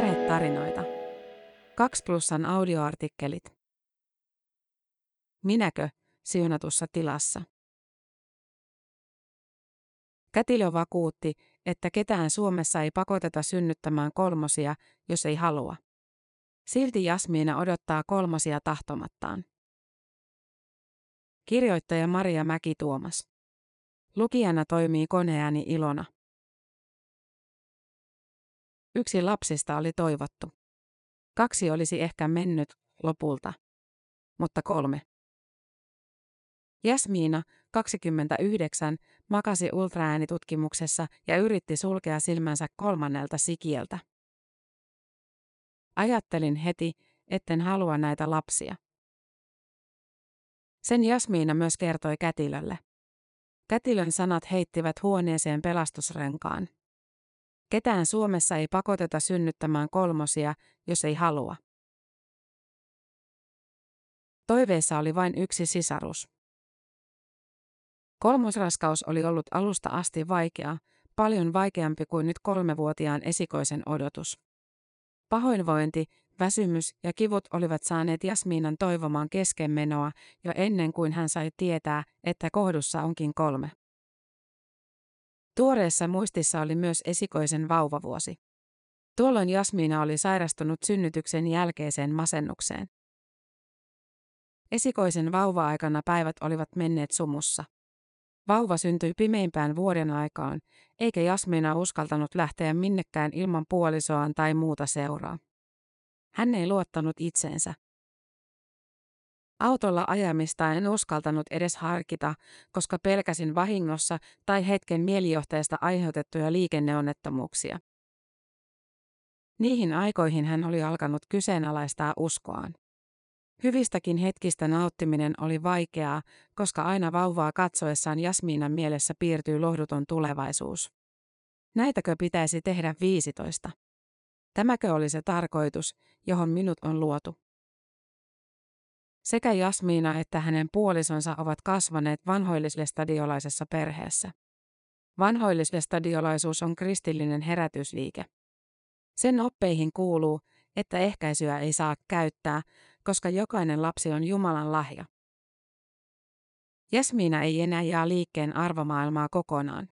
Perhetarinoita. 2 plussan audioartikkelit. Minäkö siunatussa tilassa? Kätilö vakuutti, että ketään Suomessa ei pakoteta synnyttämään kolmosia, jos ei halua. Silti Jasmiina odottaa kolmosia tahtomattaan. Kirjoittaja Maria Mäki-Tuomas. Lukijana toimii koneääni Ilona. Yksi lapsista oli toivottu. Kaksi olisi ehkä mennyt lopulta. Mutta kolme. Jasmiina, 29, makasi ultraäänitutkimuksessa ja yritti sulkea silmänsä kolmannelta sikieltä. Ajattelin heti, etten halua näitä lapsia. Sen Jasmiina myös kertoi kätilölle. Kätilön sanat heittivät huoneeseen pelastusrenkaan. Ketään Suomessa ei pakoteta synnyttämään kolmosia, jos ei halua. Toiveessa oli vain yksi sisarus. Kolmosraskaus oli ollut alusta asti vaikea, paljon vaikeampi kuin nyt kolmevuotiaan esikoisen odotus. Pahoinvointi, väsymys ja kivut olivat saaneet Jasmiinan toivomaan keskenmenoa jo ennen kuin hän sai tietää, että kohdussa onkin kolme. Tuoreessa muistissa oli myös esikoisen vauvavuosi. Tuolloin Jasmiina oli sairastunut synnytyksen jälkeiseen masennukseen. Esikoisen vauva-aikana päivät olivat menneet sumussa. Vauva syntyi pimeimpään vuoden aikaan, eikä Jasmiina uskaltanut lähteä minnekään ilman puolisoaan tai muuta seuraa. Hän ei luottanut itseensä. Autolla ajamista en uskaltanut edes harkita, koska pelkäsin vahingossa tai hetken mielijohteesta aiheutettuja liikenneonnettomuuksia. Niihin aikoihin hän oli alkanut kyseenalaistaa uskoaan. Hyvistäkin hetkistä nauttiminen oli vaikeaa, koska aina vauvaa katsoessaan Jasmiinan mielessä piirtyy lohduton tulevaisuus. Näitäkö pitäisi tehdä 15? Tämäkö oli se tarkoitus, johon minut on luotu? Sekä Jasmiina että hänen puolisonsa ovat kasvaneet vanhoillislestadiolaisessa perheessä. Vanhoillislestadiolaisuus on kristillinen herätysliike. Sen oppeihin kuuluu, että ehkäisyä ei saa käyttää, koska jokainen lapsi on Jumalan lahja. Jasmiina ei enää jaa liikkeen arvomaailmaa kokonaan.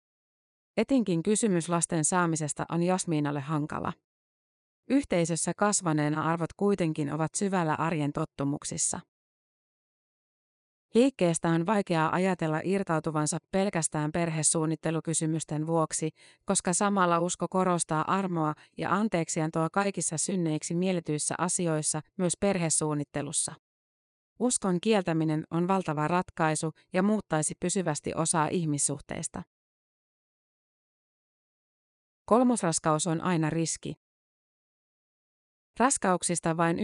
Etinkin kysymys lasten saamisesta on Jasmiinalle hankala. Yhteisössä kasvaneena arvot kuitenkin ovat syvällä arjen tottumuksissa. Liikkeestä on vaikeaa ajatella irtautuvansa pelkästään perhesuunnittelukysymysten vuoksi, koska samalla usko korostaa armoa ja anteeksiantoa kaikissa synneiksi mielletyissä asioissa, myös perhesuunnittelussa. Uskon kieltäminen on valtava ratkaisu ja muuttaisi pysyvästi osaa ihmissuhteista. Kolmosraskaus on aina riski. Raskauksista vain 1,3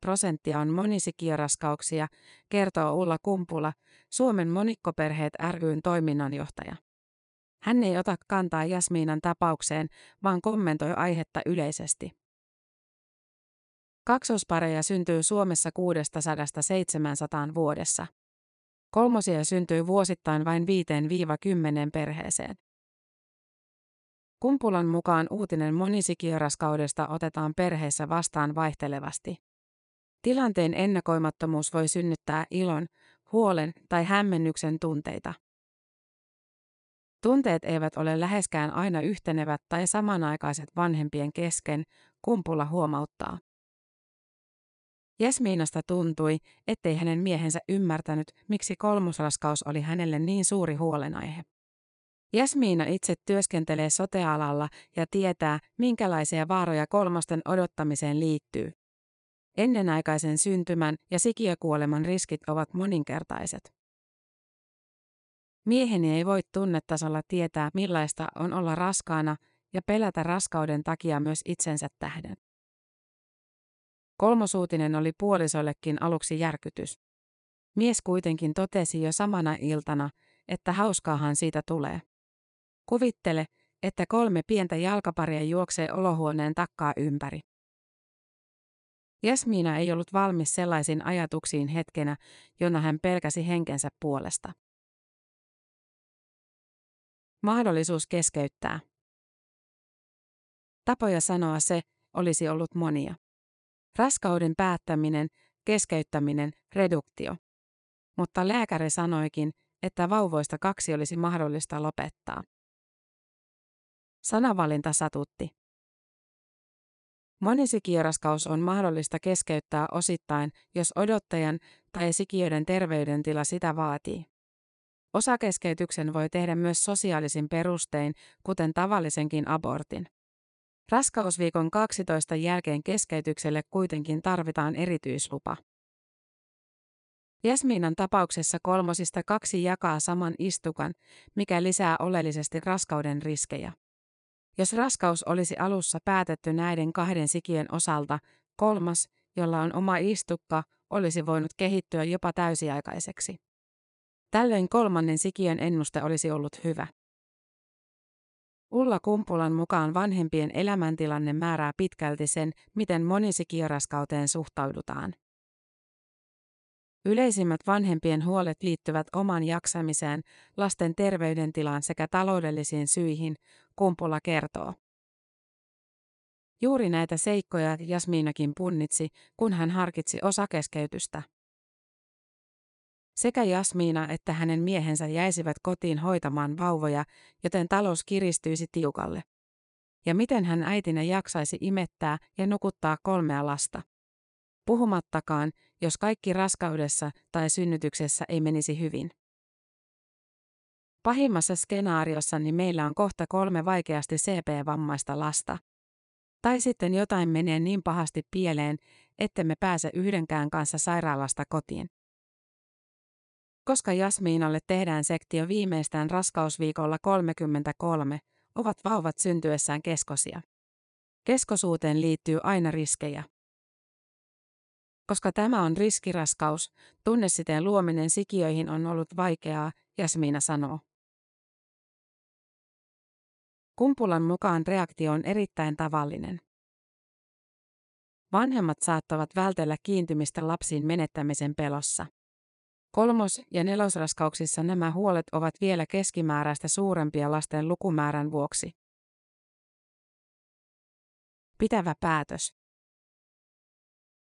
prosenttia on monisikiöraskauksia, kertoo Ulla Kumpula, Suomen monikkoperheet ryn toiminnanjohtaja. Hän ei ota kantaa Jasmiinan tapaukseen, vaan kommentoi aihetta yleisesti. Kaksospareja syntyy Suomessa 600-700 vuodessa. Kolmosia syntyy vuosittain vain 5-10 perheeseen. Kumpulan mukaan uutinen monisikiöraskaudesta otetaan perheessä vastaan vaihtelevasti. Tilanteen ennakoimattomuus voi synnyttää ilon, huolen tai hämmennyksen tunteita. Tunteet eivät ole läheskään aina yhtenevät tai samanaikaiset vanhempien kesken, kumpula huomauttaa. Jasmiinasta tuntui, ettei hänen miehensä ymmärtänyt, miksi kolmosraskaus oli hänelle niin suuri huolenaihe. Jasmiina itse työskentelee sotealalla ja tietää, minkälaisia vaaroja kolmosten odottamiseen liittyy. Ennenaikaisen syntymän ja sikiökuoleman riskit ovat moninkertaiset. Mieheni ei voi tunnetasolla tietää, millaista on olla raskaana ja pelätä raskauden takia myös itsensä tähden. Kolmosuutinen oli puolisollekin aluksi järkytys. Mies kuitenkin totesi jo samana iltana, että hauskaahan siitä tulee. Kuvittele, että kolme pientä jalkaparia juoksee olohuoneen takkaa ympäri. Jasmiina ei ollut valmis sellaisiin ajatuksiin hetkenä, jona hän pelkäsi henkensä puolesta. Mahdollisuus keskeyttää. Tapoja sanoa se, olisi ollut monia. Raskauden päättäminen, keskeyttäminen, reduktio. Mutta lääkäri sanoikin, että vauvoista kaksi olisi mahdollista lopettaa. Sanavalinta satutti. Monisikiöraskaus on mahdollista keskeyttää osittain, jos odottajan tai sikiöiden terveydentila sitä vaatii. Osakeskeytyksen voi tehdä myös sosiaalisin perustein, kuten tavallisenkin abortin. Raskausviikon 12 jälkeen keskeytykselle kuitenkin tarvitaan erityislupa. Jasminan tapauksessa kolmosista kaksi jakaa saman istukan, mikä lisää oleellisesti raskauden riskejä. Jos raskaus olisi alussa päätetty näiden kahden sikiön osalta, kolmas, jolla on oma istukka, olisi voinut kehittyä jopa täysiaikaiseksi. Tällöin kolmannen sikiön ennuste olisi ollut hyvä. Ulla Kumpulan mukaan vanhempien elämäntilanne määrää pitkälti sen, miten monisikiöraskauteen suhtaudutaan. Yleisimmät vanhempien huolet liittyvät oman jaksamiseen, lasten terveydentilaan sekä taloudellisiin syihin, Kumpula kertoo. Juuri näitä seikkoja Jasminakin punnitsi, kun hän harkitsi osakeskeytystä. Sekä Jasmiina että hänen miehensä jäisivät kotiin hoitamaan vauvoja, joten talous kiristyisi tiukalle. Ja miten hän äitinä jaksaisi imettää ja nukuttaa kolmea lasta? Puhumattakaan, jos kaikki raskaudessa tai synnytyksessä ei menisi hyvin. Pahimmassa skenaariossani meillä on kohta kolme vaikeasti CP-vammaista lasta. Tai sitten jotain menee niin pahasti pieleen, ettemme pääse yhdenkään kanssa sairaalasta kotiin. Koska Jasmiinalle tehdään sektio viimeistään raskausviikolla 33, ovat vauvat syntyessään keskosia. Keskosuuteen liittyy aina riskejä. Koska tämä on riskiraskaus, tunnesiteen luominen sikiöihin on ollut vaikeaa, Jasmiina sanoo. Kumpulan mukaan reaktio on erittäin tavallinen. Vanhemmat saattavat vältellä kiintymistä lapsiin menettämisen pelossa. Kolmos- ja nelosraskauksissa nämä huolet ovat vielä keskimääräistä suurempia lasten lukumäärän vuoksi. Pitävä päätös.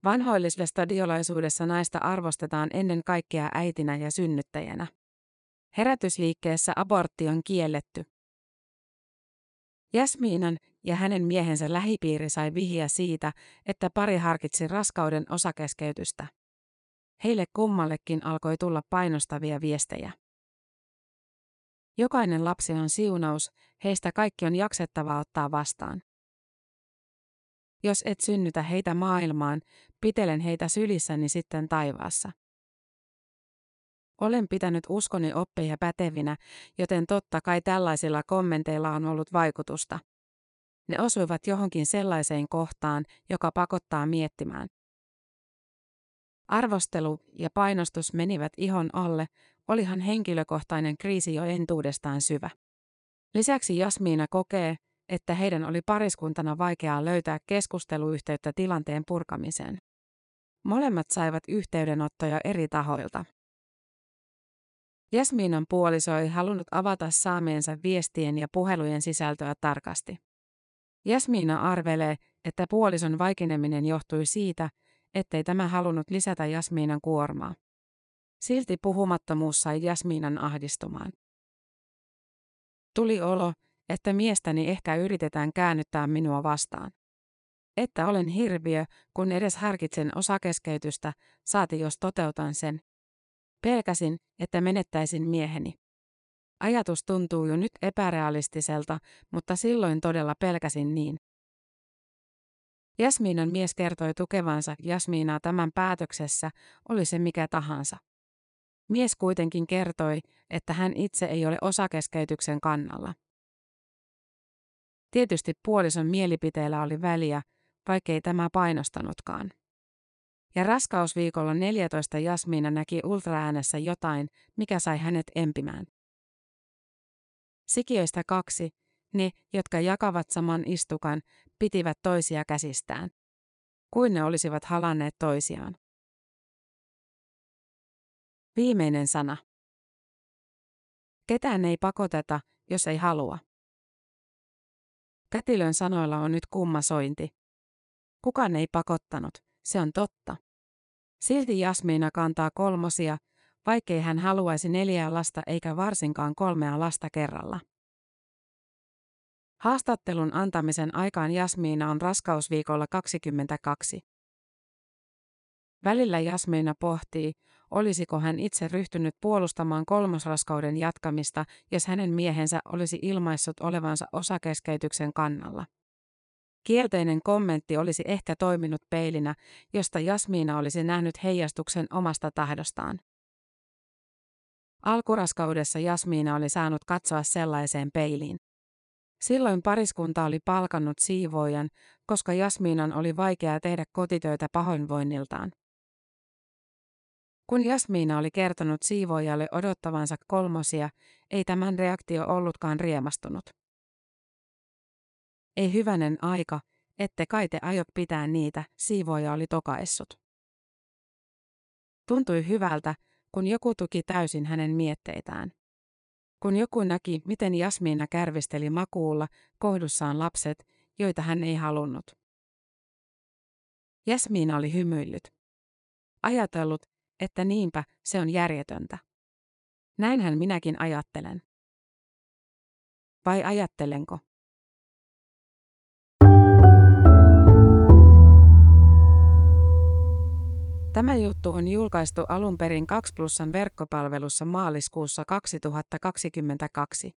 Vanhoillisvestadiolaisuudessa naista arvostetaan ennen kaikkea äitinä ja synnyttäjänä. Herätysliikkeessä abortti on kielletty. Jasmiinan ja hänen miehensä lähipiiri sai vihja siitä, että pari harkitsi raskauden osakeskeytystä. Heille kummallekin alkoi tulla painostavia viestejä. Jokainen lapsi on siunaus, heistä kaikki on jaksettava ottaa vastaan. Jos et synnytä heitä maailmaan, pitelen heitä sylissäni sitten taivaassa. Olen pitänyt uskoni oppeja pätevinä, joten totta kai tällaisilla kommenteilla on ollut vaikutusta. Ne osuivat johonkin sellaiseen kohtaan, joka pakottaa miettimään. Arvostelu ja painostus menivät ihon alle, olihan henkilökohtainen kriisi jo entuudestaan syvä. Lisäksi Jasmiina kokee, että heidän oli pariskuntana vaikeaa löytää keskusteluyhteyttä tilanteen purkamiseen. Molemmat saivat yhteydenottoja eri tahoilta. Jasmiinan puoliso ei halunnut avata saameensa viestien ja puhelujen sisältöä tarkasti. Jasmiina arvelee, että puolison vaikeneminen johtui siitä, ettei tämä halunnut lisätä Jasmiinan kuormaa. Silti puhumattomuus sai Jasmiinan ahdistumaan. Tuli olo, että miestäni ehkä yritetään käännyttää minua vastaan. Että olen hirviö, kun edes harkitsen osakeskeytystä, saati jos toteutan sen. Pelkäsin, että menettäisin mieheni. Ajatus tuntuu jo nyt epärealistiselta, mutta silloin todella pelkäsin niin. Jasmiinan mies kertoi tukevansa Jasmiinaa tämän päätöksessä, oli se mikä tahansa. Mies kuitenkin kertoi, että hän itse ei ole osakeskeytyksen kannalla. Tietysti puolison mielipiteellä oli väliä, vaikkei tämä painostanutkaan. Ja raskausviikolla 14 Jasmiina näki ultraäänessä jotain, mikä sai hänet empimään. Sikiöistä kaksi, ne, jotka jakavat saman istukan, pitivät toisia käsistään. Kuin ne olisivat halanneet toisiaan. Viimeinen sana. Ketään ei pakoteta, jos ei halua. Kätilön sanoilla on nyt kumma sointi. Kukaan ei pakottanut, se on totta. Silti Jasmiina kantaa kolmosia, vaikkei hän haluaisi neljää lasta eikä varsinkaan kolmea lasta kerralla. Haastattelun antamisen aikaan Jasmiina on raskausviikolla 22. Välillä Jasmiina pohtii, olisiko hän itse ryhtynyt puolustamaan kolmosraskauden jatkamista, jos hänen miehensä olisi ilmaissut olevansa osakeskeytyksen kannalla. Kielteinen kommentti olisi ehkä toiminut peilinä, josta Jasmiina olisi nähnyt heijastuksen omasta tahdostaan. Alkuraskaudessa Jasmiina oli saanut katsoa sellaiseen peiliin. Silloin pariskunta oli palkannut siivoojan, koska Jasmiinan oli vaikeaa tehdä kotitöitä pahoinvoinniltaan. Kun Jasmiina oli kertonut siivoojalle odottavansa kolmosia, ei tämän reaktio ollutkaan riemastunut. Ei hyvänen aika, ette kai te aiot pitää niitä, siivooja oli tokaissut. Tuntui hyvältä, kun joku tuki täysin hänen mietteitään. Kun joku näki, miten Jasmiina kärvisteli makuulla kohdussaan lapset, joita hän ei halunnut. Jasmiina oli hymyillyt. Ajatellut, että niinpä se on järjetöntä. Näinhän minäkin ajattelen. Vai ajattelenko? Tämä juttu on julkaistu alun perin 2 plussan verkkopalvelussa maaliskuussa 2022.